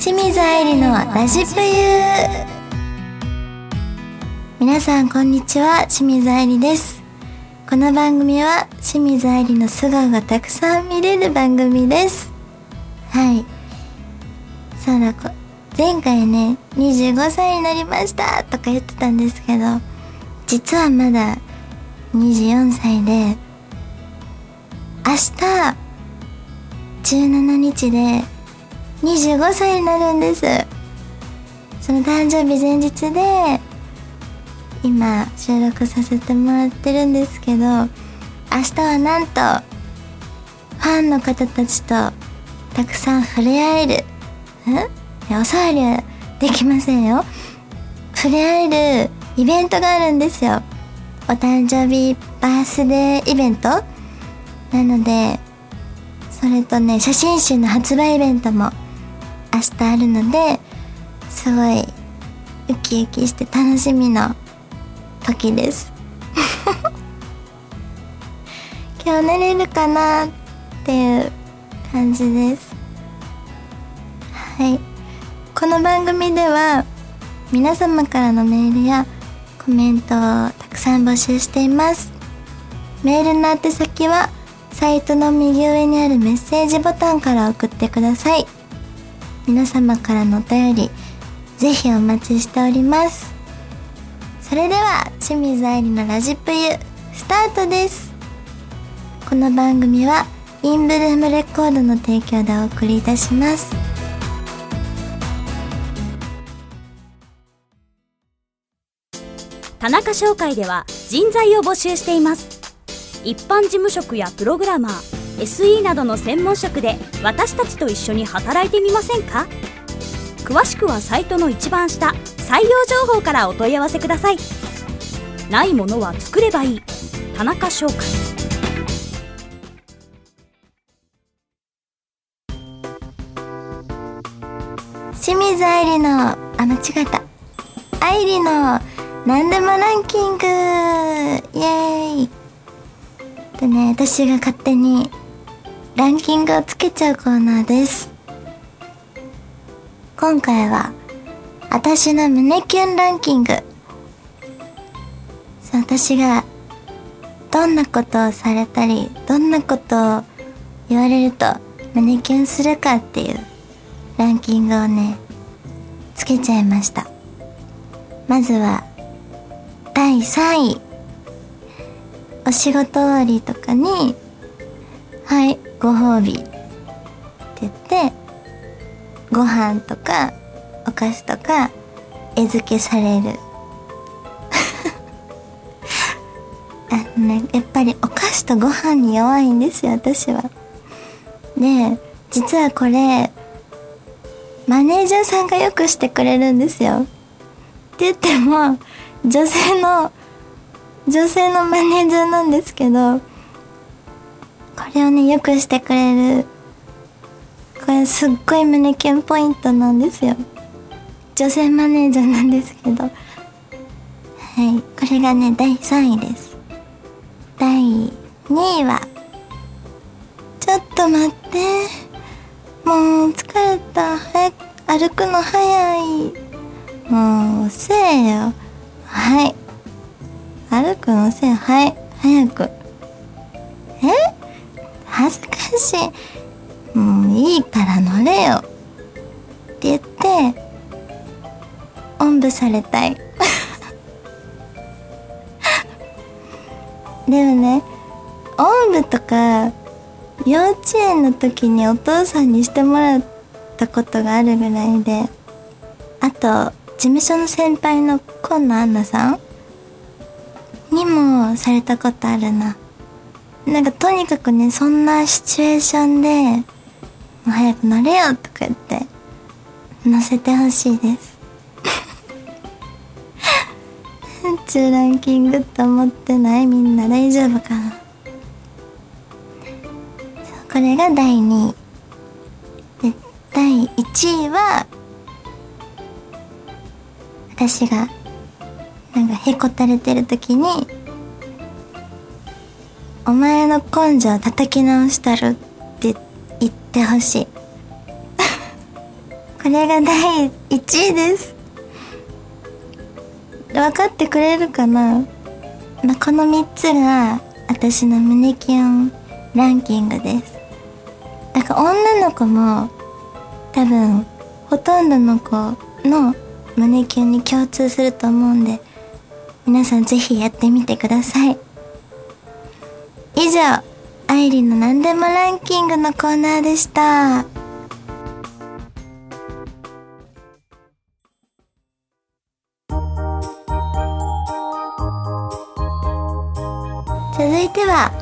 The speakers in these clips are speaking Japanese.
清水愛理のラジプユ皆さんこんにちは。清水愛理です。この番組は清水愛理の素顔がたくさん見れる番組です。はい。そうだこ前回ね25歳になりました。とか言ってたんですけど実はまだ24歳で明日17日で25歳になるんです。その誕生日前日で今収録させてもらってるんですけど明日はなんとファンの方たちとたくさん触れ合える。んお触りはできませんよ。触れ合えるイベントがあるんですよ。お誕生日バースデーイベント。なのでそれとね写真集の発売イベントも明日あるのですごいウキウキして楽しみの時です。今日寝れるかなっていう感じです。はい。この番組では皆様からのメールやコメントをたくさん募集しています。メールの宛先はサイトの右上にあるメッセージボタンから送ってください。皆様からのお便りぜひお待ちしております。それでは清水愛理のラジプユスタートです。この番組はインブルームレコードの提供でお送りいたします。田中商会では人材を募集しています。一般事務職やプログラマー SE などの専門職で私たちと一緒に働いてみませんか？詳しくはサイトの一番下採用情報からお問い合わせください。ないものは作ればいい。田中商会清水愛理のあ間違えた。愛理の何でもランキング。イエーイ。でね私が勝手にランキングをつけちゃうコーナーです。今回は私の胸キュンランキング。私がどんなことをされたりどんなことを言われると胸キュンするかっていうランキングをねつけちゃいました。まずは第3位。お仕事終わりとかに「はいご褒美」って言ってご飯とかお菓子とか餌付けされる。あねやっぱりお菓子とご飯に弱いんですよ私は。で実はこれマネージャーさんがよくしてくれるんですよ。って言っても女性の女性のマネージャーなんですけどれをねよくしてくれるこれすっごい胸キュンポイントなんですよ。女性マネージャーなんですけど。はい。これがね第3位です。第2位はちょっと待って。もう疲れた。早く歩くの早い。もう遅えよ。はい。歩くのせいはい。早く。え？恥ずかしい。もういいから乗れよ。って言っておんぶされたい。でもねおんぶとか幼稚園の時にお父さんにしてもらったことがあるぐらいであと事務所の先輩の今野アンナさんにもされたことあるな。なんかとにかくねそんなシチュエーションで「もう早く乗れよ」とか言って乗せてほしいです。中ランキングって思ってないみんな大丈夫かな？これが第2位。で第1位は私がなんかへこたれてる時に「お前の根性叩き直したる」って言ってほしい。これが第1位です。分かってくれるかな、まあ、この3つが私の胸キュンランキングです。だから女の子も多分ほとんどの子の胸キュンに共通すると思うんで皆さんぜひやってみてください。以上愛理の何でもランキングのコーナーでした。続いては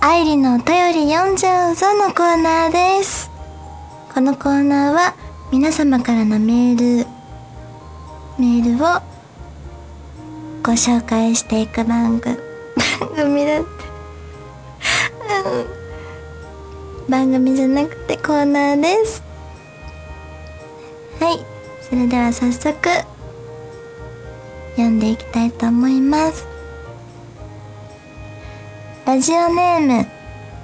愛理のお便り読んじゃうぞのコーナーです。このコーナーは皆様からのメールメールをご紹介していく番組。番組だっ番組じゃなくてコーナーですはいそれでは早速読ん。でいきたいと思いますラジオネーム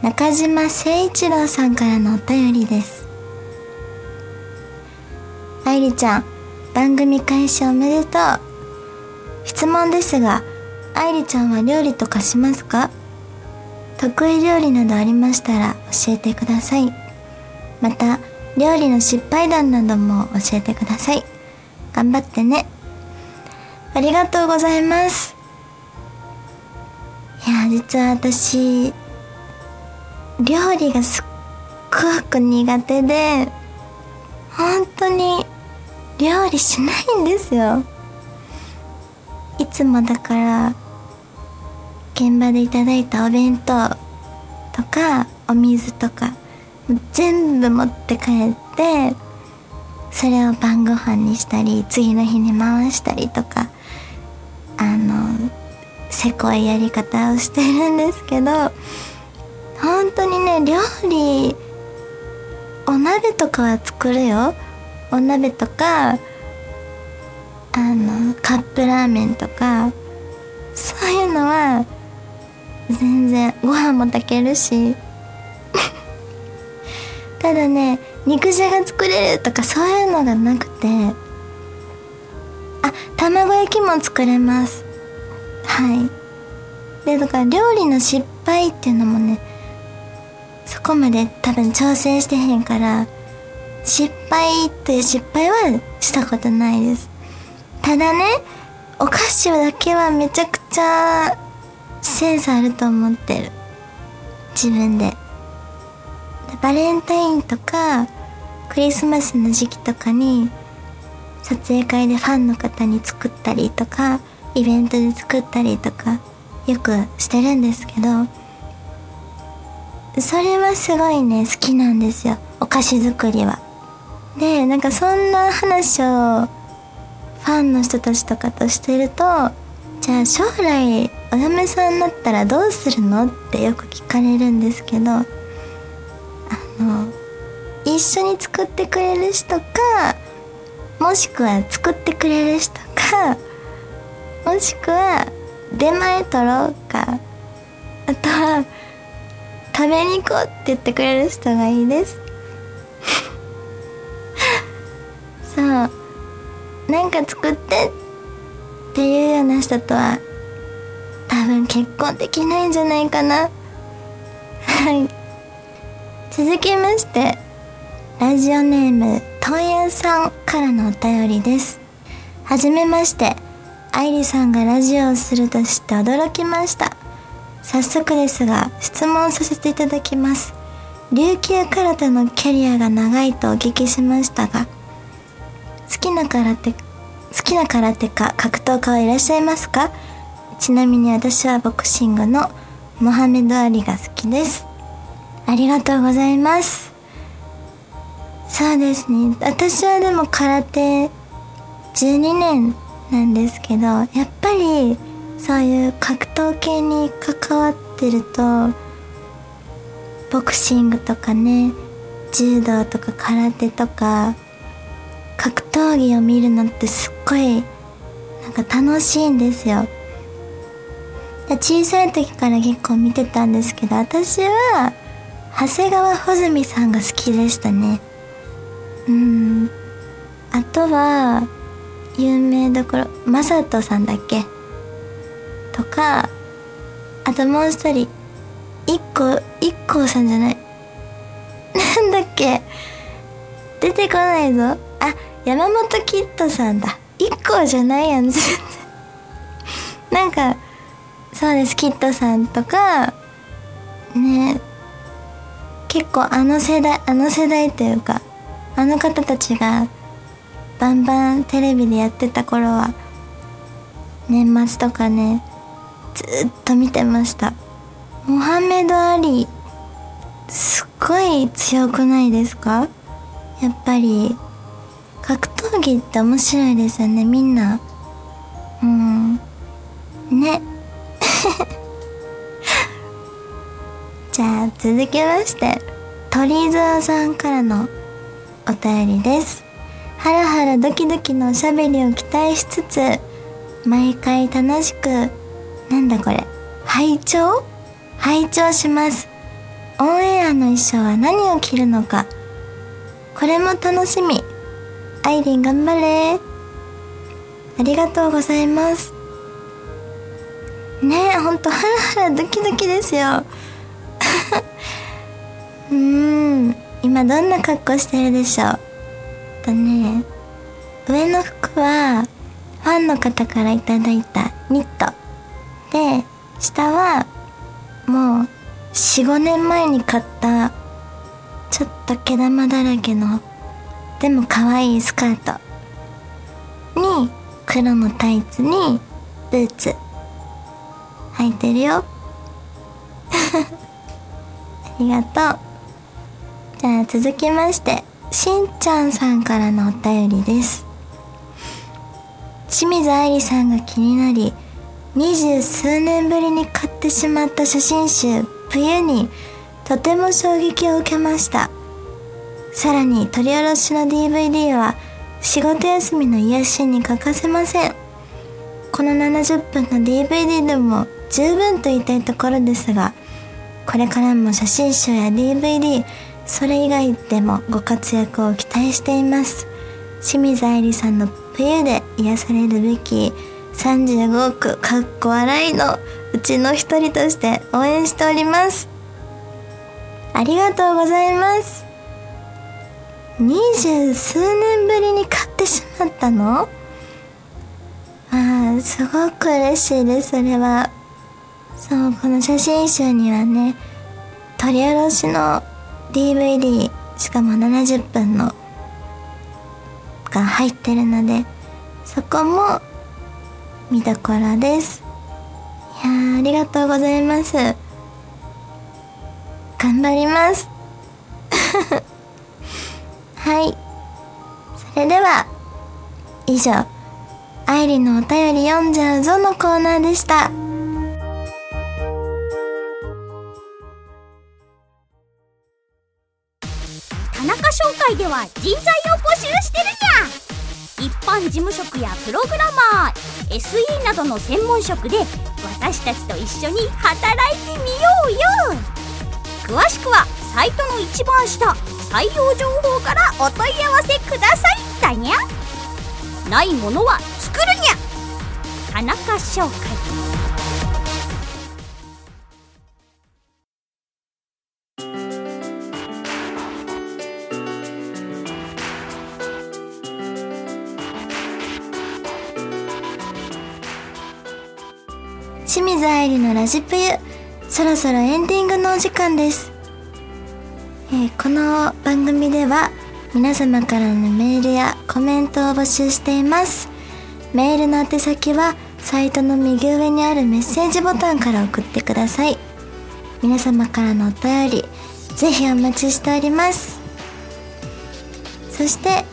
中島誠一郎さん。からのお便りです愛理ちゃん。番組開始おめでとう質問ですが愛理ちゃん。は料理とかしますか得意料理などありましたら教えてください。また料理の失敗談なども教えてください。頑張ってね。ありがとうございます。いや実は私料理がすっごく苦手で本当に料理しないんですよ。いつもだから現場でいただいたお弁当とかお水とか全部持って帰ってそれを晩ご飯にしたり次の日に回したりとかあのせこいやり方をしてるんですけど本当にね料理お鍋とかは作るよ。お鍋とかあのカップラーメンとかそういうのは全然ご飯も炊けるし。ただね肉じゃが作れるとかそういうのがなくて。あ卵焼きも作れます。はい。でだから料理の失敗っていうのもねそこまで多分挑戦してへんから失敗っていう失敗はしたことないです。ただねお菓子だけはめちゃくちゃセンスあると思ってる。自分で。バレンタインとかクリスマスの時期とかに撮影会でファンの方に作ったりとかイベントで作ったりとかよくしてるんですけどそれはすごいね好きなんですよ。お菓子作りは。でなんかそんな話をファンの人たちとかとしてるとじゃあ将来お嫁さんになったらどうするの？ってよく聞かれるんですけどあの一緒に作ってくれる人かもしくは作ってくれる人かもしくは出前取ろうかあとは食べに行こうって言ってくれる人がいいです。そう。なんか作ってっていうような人とは結婚できないんじゃないかな。はい。続きましてラジオネーム問屋さんからのお便りです。はじめまして愛理さんがラジオをすると知って驚きました。早速ですが質問させていただきます。琉球空手のキャリアが長いとお聞きしましたが好きな空手好きな空手家格闘家はいらっしゃいますか？ちなみに私はボクシングのモハメド・アリが好きです。ありがとうございます。そうですね。私はでも空手12年なんですけどやっぱりそういう格闘系に関わってるとボクシングとかね柔道とか空手とか格闘技を見るのってすっごいなんか楽しいんですよ。小さい時から結構見てたんですけど私は長谷川穂積さんが好きでしたね。うん。あとは有名どころマサトさんだっけ？とかあともう一人一個一個さんじゃない。なんだっけ？出てこないぞ。あ山本キッドさんだ。一個じゃないやん全然なんかそうです。キッドさんとかね結構あの世代あの世代というかあの方たちがバンバンテレビでやってた頃は年末とかねずっと見てました。モハメド・アリすっごい強くないですか？やっぱり格闘技って面白いですよねみんな。うん。ね。じゃあ続きまして鳥沢さんからのお便りです。ハラハラドキドキのおしゃべりを期待しつつ毎回楽しくなんだこれ拝聴？拝聴します。オンエアの衣装は何を着るのか。これも楽しみ。アイリン頑張れ。ありがとうございます。ねえほんとハラハラドキドキですよ。うーん今どんな格好してるでしょう？とね。上の服はファンの方からいただいたニット。で下はもう45年前に買ったちょっと毛玉だらけのでも可愛いスカート。に黒のタイツにブーツ。履いてるよ。ありがとう。じゃあ続きましてしんちゃんさんからのお便りです。清水愛理さんが気になり二十数年ぶりに買ってしまった写真集「冬」にとても衝撃を受けました。さらに取り下ろしの DVD は仕事休みの癒しに欠かせません。この70分の DVD でも十分と言いたいところですがこれからも写真集や DVD それ以外でもご活躍を期待しています。清水愛理さんの冬で癒されるべき35億かっこ笑いのうちの一人として応援しております。ありがとうございます。二十数年ぶりに買ってしまったの？ああすごく嬉しいです。それはそうこの写真集にはね取り下ろしの DVD しかも70分のが入ってるのでそこも見どころです。いやありがとうございます。頑張ります。はい。それでは以上愛理のお便り読んじゃうぞのコーナーでした。では人材を募集してるにゃ一般事務職やプログラマー SE などの専門職で私たちと一緒に働いてみようよ。詳しくはサイトの一番下採用情報からお問い合わせください。だにゃないものは作るにゃ田中商会。清水愛理のラジプユ。そろそろエンディングのお時間です、えーこの番組では皆様からのメールやコメントを募集しています。メールの宛先はサイトの右上にあるメッセージボタンから送ってください。皆様からのお便りぜひお待ちしております。そして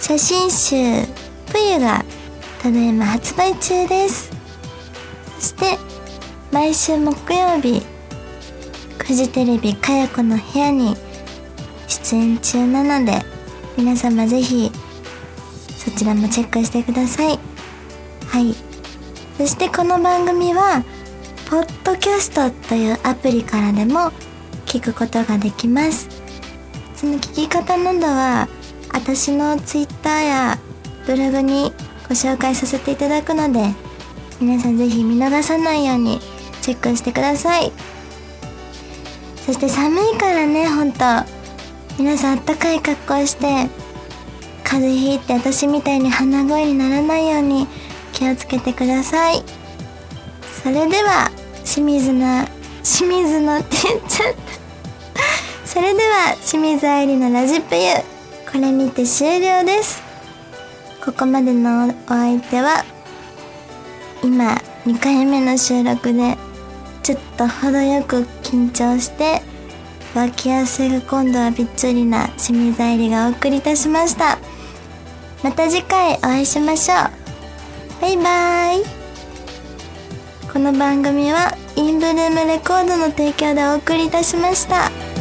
写真集「プユ」がただいま発売中です。して毎週木曜日フジテレビかや子の部屋に出演中なので皆様ぜひそちらもチェックしてください。はい。そしてこの番組はポッドキャストというアプリからでも聞くことができます。その聞き方などは私の Twitter やブログにご紹介させていただくので皆さんぜひ見逃さないようにチェックしてください。そして寒いからねほんと皆さんあったかい格好して風邪ひいて私みたいに鼻声にならないように気をつけてください。それでは清水の清水のって言っちゃった。それでは清水愛理のラジプユ。これにて終了です。ここまでのお相手は今2回目の収録でちょっと程よく緊張して脇汗が今度はびっちょりな清水愛理がお送りいたしました。また次回お会いしましょう。バイバーイ。この番組はインブルームレコードの提供でお送りいたしました。